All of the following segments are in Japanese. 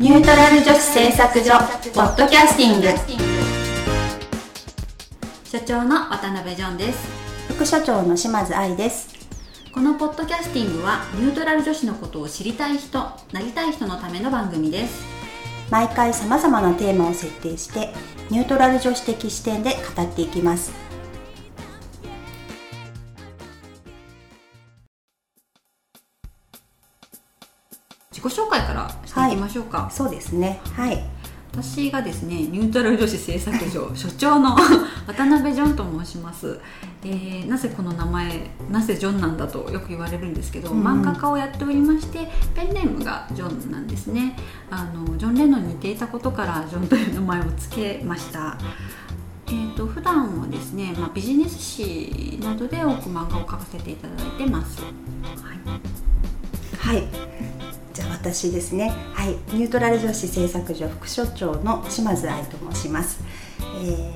ニュートラル女子製作所ポッドキャスティング。社長の渡辺ジョンです。副社長の島津愛です。このポッドキャスティングはニュートラル女子のことを知りたい人なりたい人のための番組です。毎回さまざまなテーマを設定してニュートラル女子的視点で語っていきます自己紹介からしていきましょうか、はい、そうですね。はい。私がですねニュートラル女子製作所所長の 渡辺ジョンと申します、えー、なぜこの名前なぜジョンなんだとよく言われるんですけど、うん、漫画家をやっておりましてペンネームがジョンなんですね。あのジョン・レノンに似ていたことからジョンという名前を付けました。えーと、普段はですね、まあ、ビジネス誌などで多く漫画を描かせていただいてます。はい、はいじゃあ私ですね。はい。ニュートラル女子製作所副所長の島津愛と申します、え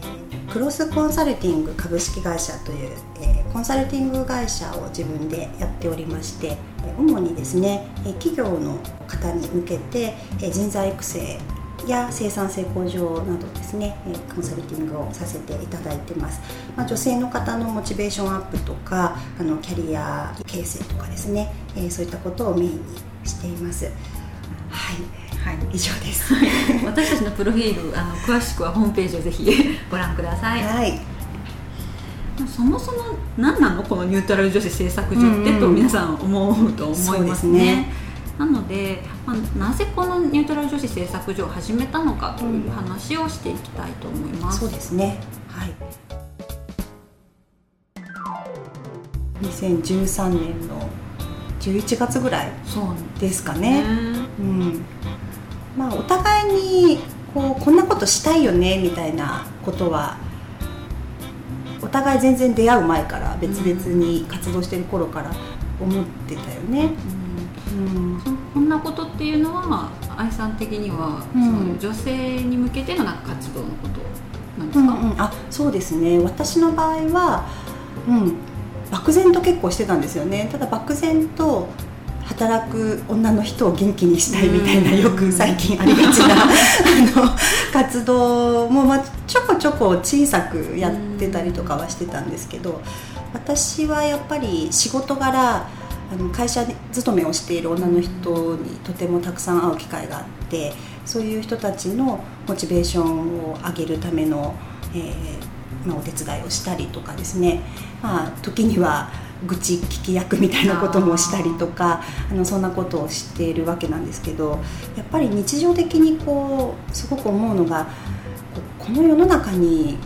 ー、クロスコンサルティング株式会社という、えー、コンサルティング会社を自分でやっておりまして主にですね企業の方に向けて人材育成や生産性向上などですねコンサルティングをさせていただいてます、まあ、女性の方のモチベーションアップとかあのキャリア形成とかですねそういったことをメインにしていますはいはい、以上です。私たちのプロフィール、あの詳しくはホームページをぜひ ご覧ください。はい。そもそも何なのこのニュートラル女子製作所って、と皆さん思うと思いますね。なので、まあ、なぜこのニュートラル女子製作所を始めたのかという話をしていきたいと思います。そうですね。はい。2013年の11月ぐらいです。かね。ね。うん、まあお互いにこうこんなことしたいよねみたいなことはお互い全然出会う前から別々に活動してる頃から思ってたよね。うん、うん、こんなことっていうのは愛さん的には、うん、女性に向けてのなんか活動のことなんですか、うんうん、あそうですね。私の場合は、うん、漠然と結構してたんですよね。ただ漠然と働く女の人を元気にしたいみたいなよく最近ありがちな あの活動も、まあ、ちょこちょこ小さくやってたりとかはしてたんですけど私はやっぱり仕事柄あの会社勤めをしている女の人にとてもたくさん会う機会があってそういう人たちのモチベーションを上げるための、えーまあ、お手伝いをしたりとかですね、まあ、時には愚痴聞き役みたいなこともしたりとかあのそんなことをしているわけなんですけどやっぱり日常的にこうすごく思うのがこの世の中に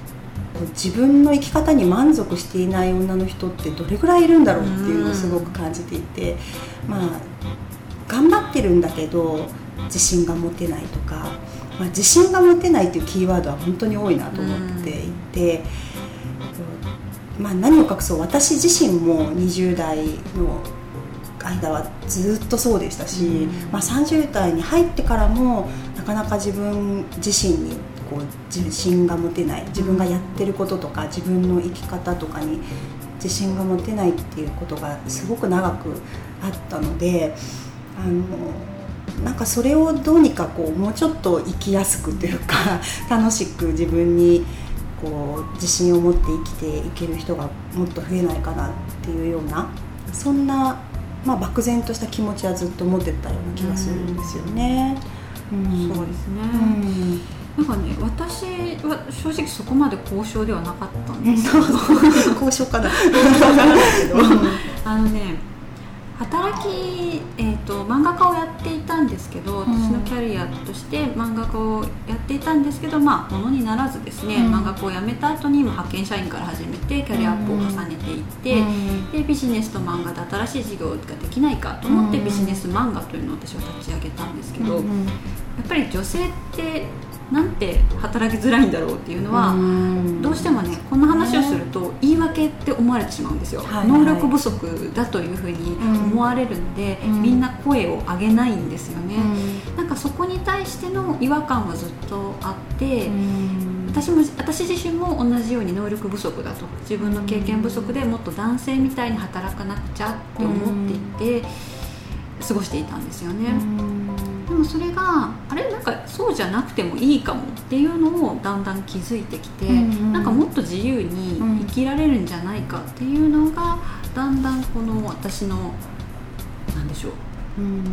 自分の生き方に満足していない女の人ってどれぐらいいるんだろうっていうのをすごく感じていて、まあ頑張ってるんだけど自信が持てないとか、まあ、自信が持てないっていうキーワードは本当に多いなと思っていて。まあ、何を隠そう私自身も20代の間はずっとそうでしたし、うん、まあ、30代に入ってからもなかなか自分自身にこう自信が持てない自分がやってることとか自分の生き方とかに自信が持てないっていうことがすごく長くあったのであのなんかそれをどうにかこうもうちょっと生きやすくというか 楽しく自分にこう自信を持って生きていける人がもっと増えないかなっていうようなそんな、まあ、漠然とした気持ちはずっと持ってたような気がするんですよね。うん、そうですね、うん。なんかね私は正直そこまで交渉ではなかったんですけど。交渉かな。あのね働き、えーと、漫画家をやっていたんですけど、私のキャリアとして漫画家をやっていたんですけどまあものにならずですね、うん、漫画家を辞めた後に派遣社員から始めてキャリアアップを重ねていって、うん、でビジネスと漫画で新しい事業ができないかと思ってビジネス漫画というのを私は立ち上げたんですけど、やっぱり女性ってなんて働きづらいんだろうっていうのはどうしてもねこんな話をすると言い訳って思われてしまうんですよ、はいはい、能力不足だというふうに思われるので、うん、みんな声を上げないんですよね、うん、なんかそこに対しての違和感はずっとあって、うん、私も私自身も同じように能力不足だと。自分の経験不足でもっと男性みたいに働かなくちゃって思っていて過ごしていたんですよね。でももそれがあれなんかそうじゃなくてもいいかもっていうのをだんだん気づいてきて、うんうん、なんかもっと自由に生きられるんじゃないかっていうのがだんだんこの私の何でしょう、うん、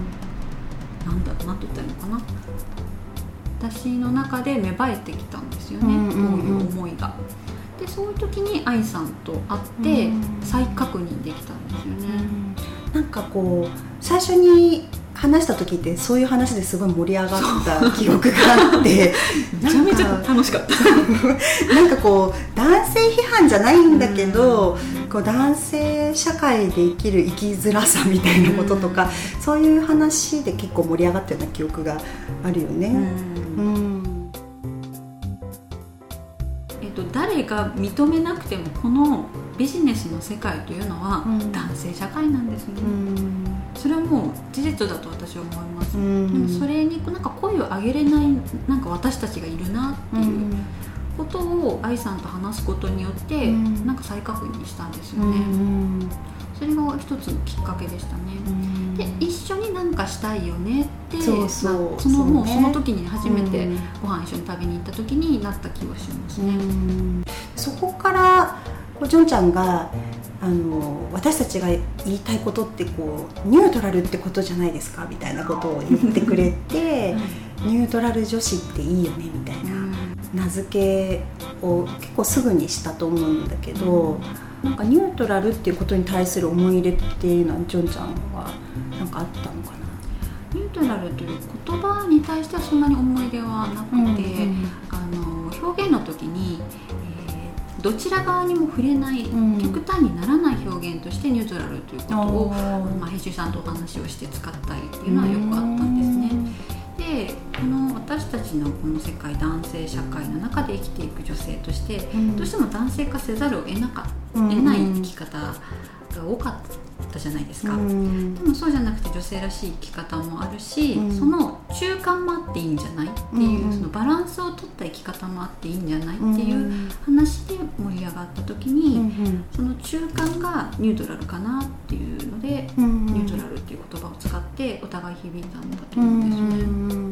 なんだろうなて言ったらいいのかな。私の中で芽生えてきたんですよね、うんうんうん、こういう思いが。でそういう時に愛さんと会って再確認できたんですよね。なんかこう最初に話した時ってそういう話ですごい盛り上がった記憶があって。めちゃめちゃ楽しかった。なんか こう男性批判じゃないんだけど、こう男性社会で生きる生きづらさみたいなこととか、そういう話で結構盛り上がったような記憶があるよね。うん。と誰が認めなくてもこのビジネスの世界というのは男性社会なんですね、うん、それはもう事実だと私は思います、うん、でもそれになんか声を上げれないなんか私たちがいるなっていうことを愛さんと話すことによってなんか再確認したんですよね、それが一つのきっかけでしたね、で一緒になんかしたいよねってそうそう。そのもうその時に初めてご飯一緒に食べに行った時になった気はしますね、そこからジョンちゃんがあの私たちが言いたいことってこうニュートラルってことじゃないですかみたいなことを言ってくれて、ニュートラル女子っていいよねみたいな名付けを結構すぐにしたと思うんだけど、なんかニュートラルっていうことに対する思い入れっていうのはジョンちゃんは何かあったのかな？ニュートラルという言葉に対してはそんなに思い出はなどちら側にも触れない、うん、極端にならない表現としてニュートラルということを、まあ、編集さんとお話をして使ったりっていうのはよくあったんですね。でこの私たちのこの世界男性社会の中で生きていく女性として、うん、どうしても男性化せざるを得なか、うん、得ない生き方が多かったじゃないですか、うん、でもそうじゃなくて女性らしい生き方もあるし、その中間もあっていいんじゃないっていう、そのバランスを取った生き方もあっていいんじゃないっていう話で盛り上がった時に、その中間がニュートラルかなっていうので、ニュートラルっていう言葉を使ってお互い響いたんだと思うんですね。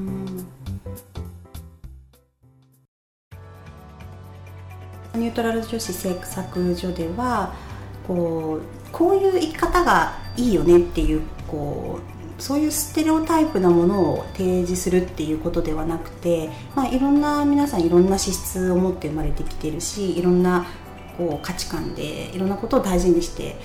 ニュートラル女子製作所ではこうこういう生き方がいいよねっていうこうそういうステレオタイプなものを提示するっていうことではなくて、まあ、いろんな皆さんいろんな資質を持って生まれてきてるしいろんなこう価値観でいろんなことを大事にして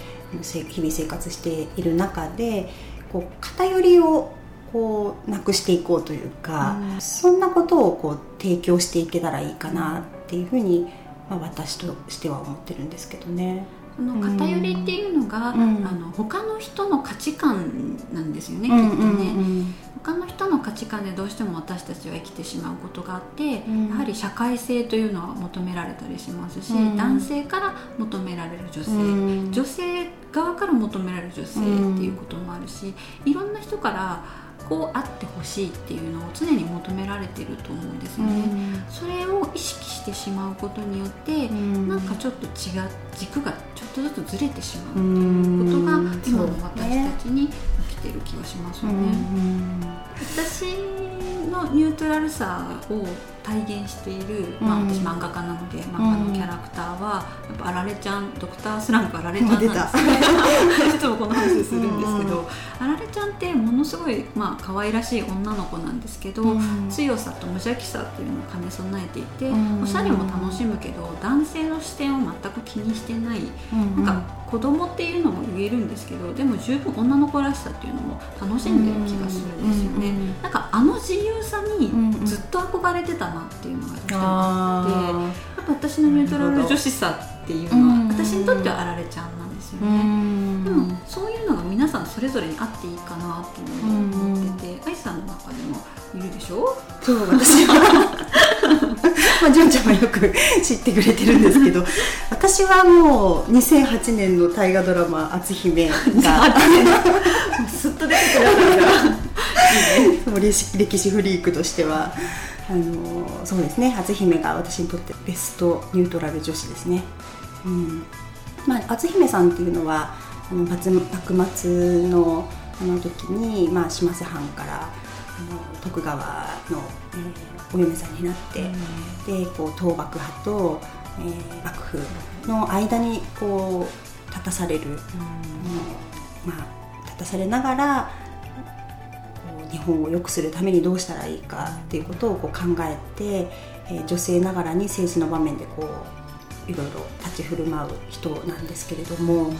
日々生活している中でこう偏りをこうなくしていこうというか、うん、そんなことをこう提供していけたらいいかなっていうふうにまあ、私としては思ってるんですけどね。その偏りっていうのが、うん、あの他の人の価値観なんですよね、きっとね、うんうん。うん、他の人の価値観でどうしても私たちは生きてしまうことがあって、うん、やはり社会性というのは求められたりしますし、うん、男性から求められる女性、女性側から求められる女性っていうこともあるし、いろんな人からこうあってほしいっていうのを常に求められてると思うんですよね、うん、それを意識してしまうことによって、うん、なんかちょっと違う軸がとずつずれてしまうということが、今の私たちに起きてる気がしますよね、私のニュートラルさを体現している、まあ、私漫画家なので漫画のキャラクターは、やっぱあられちゃんドクタースランプあられちゃんなんですねいつもこの話するん。ですけど、あられちゃんってものすごい、まあ可愛らしい女の子なんですけど、強さと無邪気さっていうのを兼ね備えていて、おしゃれも楽しむけど男性の視点を全く気にしてない、なんか子供っていうのも言えるんですけどでも十分女の子らしさっていうのも楽しんでる気がするんですよね、なんかあの自由さにずっと憧れてたなっていうのがどうしてもあってやっぱ私のニュートラル女子さっていうのは私にとってはあられちゃんなんですよね。でもそういうのが皆さんそれぞれにあっていいかなと思ってて愛さんの中でもいるでしょ？そう。私は。まあ純ちゃんはよく知ってくれてるんですけど 私はもう2008年の大河ドラマ「篤姫」がすっと出てくるから歴史フリークとしてはあのそうですね篤姫が私にとってベストニュートラル女子ですね、うん。まあ、篤姫さんっていうのはあの幕末のあの時に、まあ、島瀬藩からあの徳川の、えー、お嫁さんになって、でこう倒幕派と、えー、幕府の間にこう立たされる、うん、まあ、立たされながら日本を良くするためにどうしたらいいかっていうことをこう考えて、えー、女性ながらに政治の場面でこういろいろ立ち振る舞う人なんですけれども、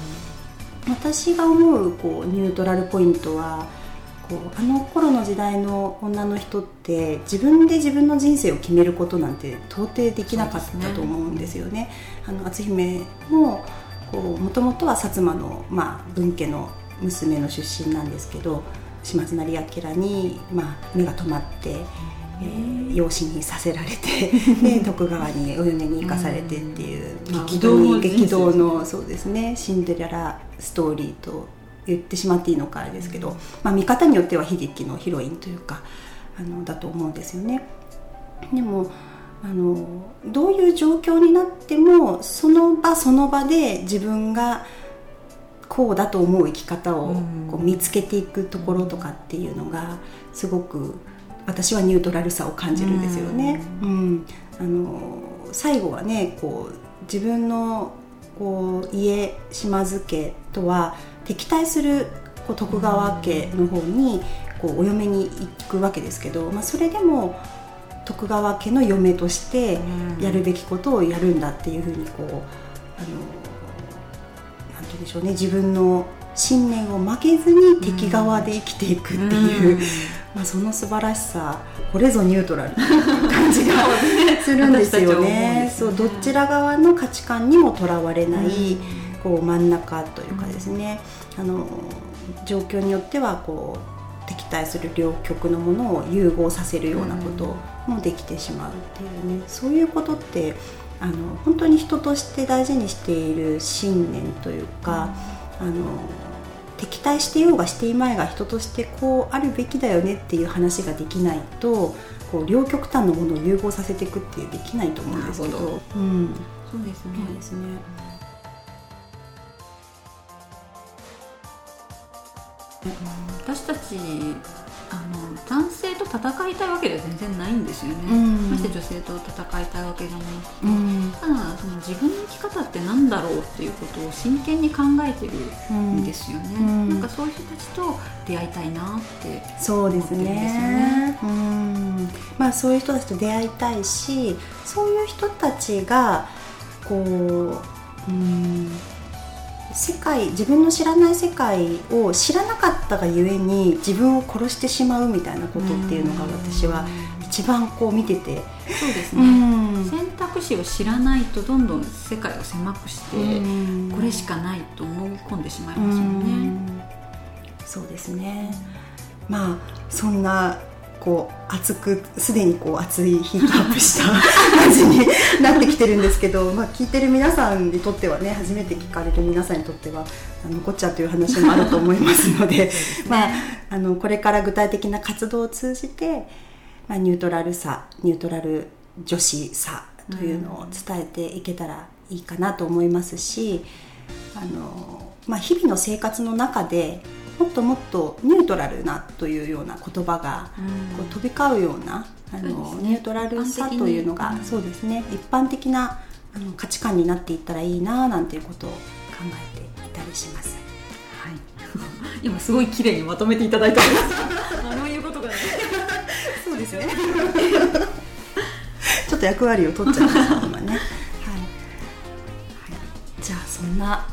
私が思うこうニュートラルポイントはこうあの頃の時代の女の人って自分で自分の人生を決めることなんて到底できなかったと思うんですよね。あの篤姫ももともとは薩摩の、まあ、分家の娘の出身なんですけど島津成明に、まあ、目が止まって、えー、養子にさせられて で徳川にお嫁に行かされてっていう、まあ、激動激動のそうですねシンデレラストーリーと言ってしまっていいのかあれですけど、まあ、見方によっては悲劇のヒロインというかあのだと思うんですよね。でもあのどういう状況になってもその場その場で自分がこうだと思う生き方をこう見つけていくところとかっていうのがすごく私はニュートラルさを感じるんですよね。うん、うん、あの最後はねこう自分のこう家島津家とは敵対するこう徳川家の方にこうお嫁に行くわけですけど、まあ、それでも徳川家の嫁としてやるべきことをやるんだっていうふうにこうあのなんて言うんでしょうね。自分の信念を負けずに敵側で生きていくっていう、うん、まあ、その素晴らしさこれぞニュートラルな感じがするんですよね。そうどちら側の価値観にもとらわれない、こう真ん中というかですね、あの状況によってはこう敵対する両極のものを融合させるようなこともできてしまうっていうね、そういうことってあの本当に人として大事にしている信念というか、あの敵対してようがしていまいが人としてこうあるべきだよねっていう話ができないとこう両極端のものを融合させていくってできないと思うんですけど、うん、そうですね。そうですね私たちあの男性と戦いたいわけでは全然ないんですよね、うん、まして女性と戦いたいわけじゃない、うん、ただその自分の生き方って何だろうっていうことを真剣に考えてるんですよね、うん、なんかそういう人たちと出会いたいなってそうですね、うん、まあそういう人たちと出会いたいしそういう人たちがこううん世界自分の知らない世界を知らなかったがゆえに自分を殺してしまうみたいなことっていうのが私は一番こう見てて。そうですね、うん、選択肢を知らないとどんどん世界を狭くしてこれしかないと思い込んでしまいますよね。うそうですね。まあそんなこう熱くすでにこう熱いヒートアップした 感じになってきてるんですけど、まあ、聞いてる皆さんにとってはね初めて聞かれる皆さんにとっては残っちゃうという話もあると思いますのでね、まあ、あのこれから具体的な活動を通じて、まあ、ニュートラルさニュートラル女子さというのを伝えていけたらいいかなと思いますし、あのまあ、日々の生活の中でもっともっとニュートラルなというような言葉がこう飛び交うような、あの、ね、ニュートラルさというのが、うん、そうですね。一般的なあの価値観になっていったらいいななんていうことを考えていたりします。はい、今すごい綺麗にまとめていただいたんです。あのいうことが、ね、そうですね。ちょっと役割を取っちゃいました今ね、はい、はい、じゃあそんな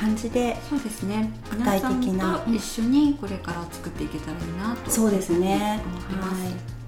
感じでそうですね。具体的な。一緒にこれから作っていけたらいいなとそうですね。思います。はい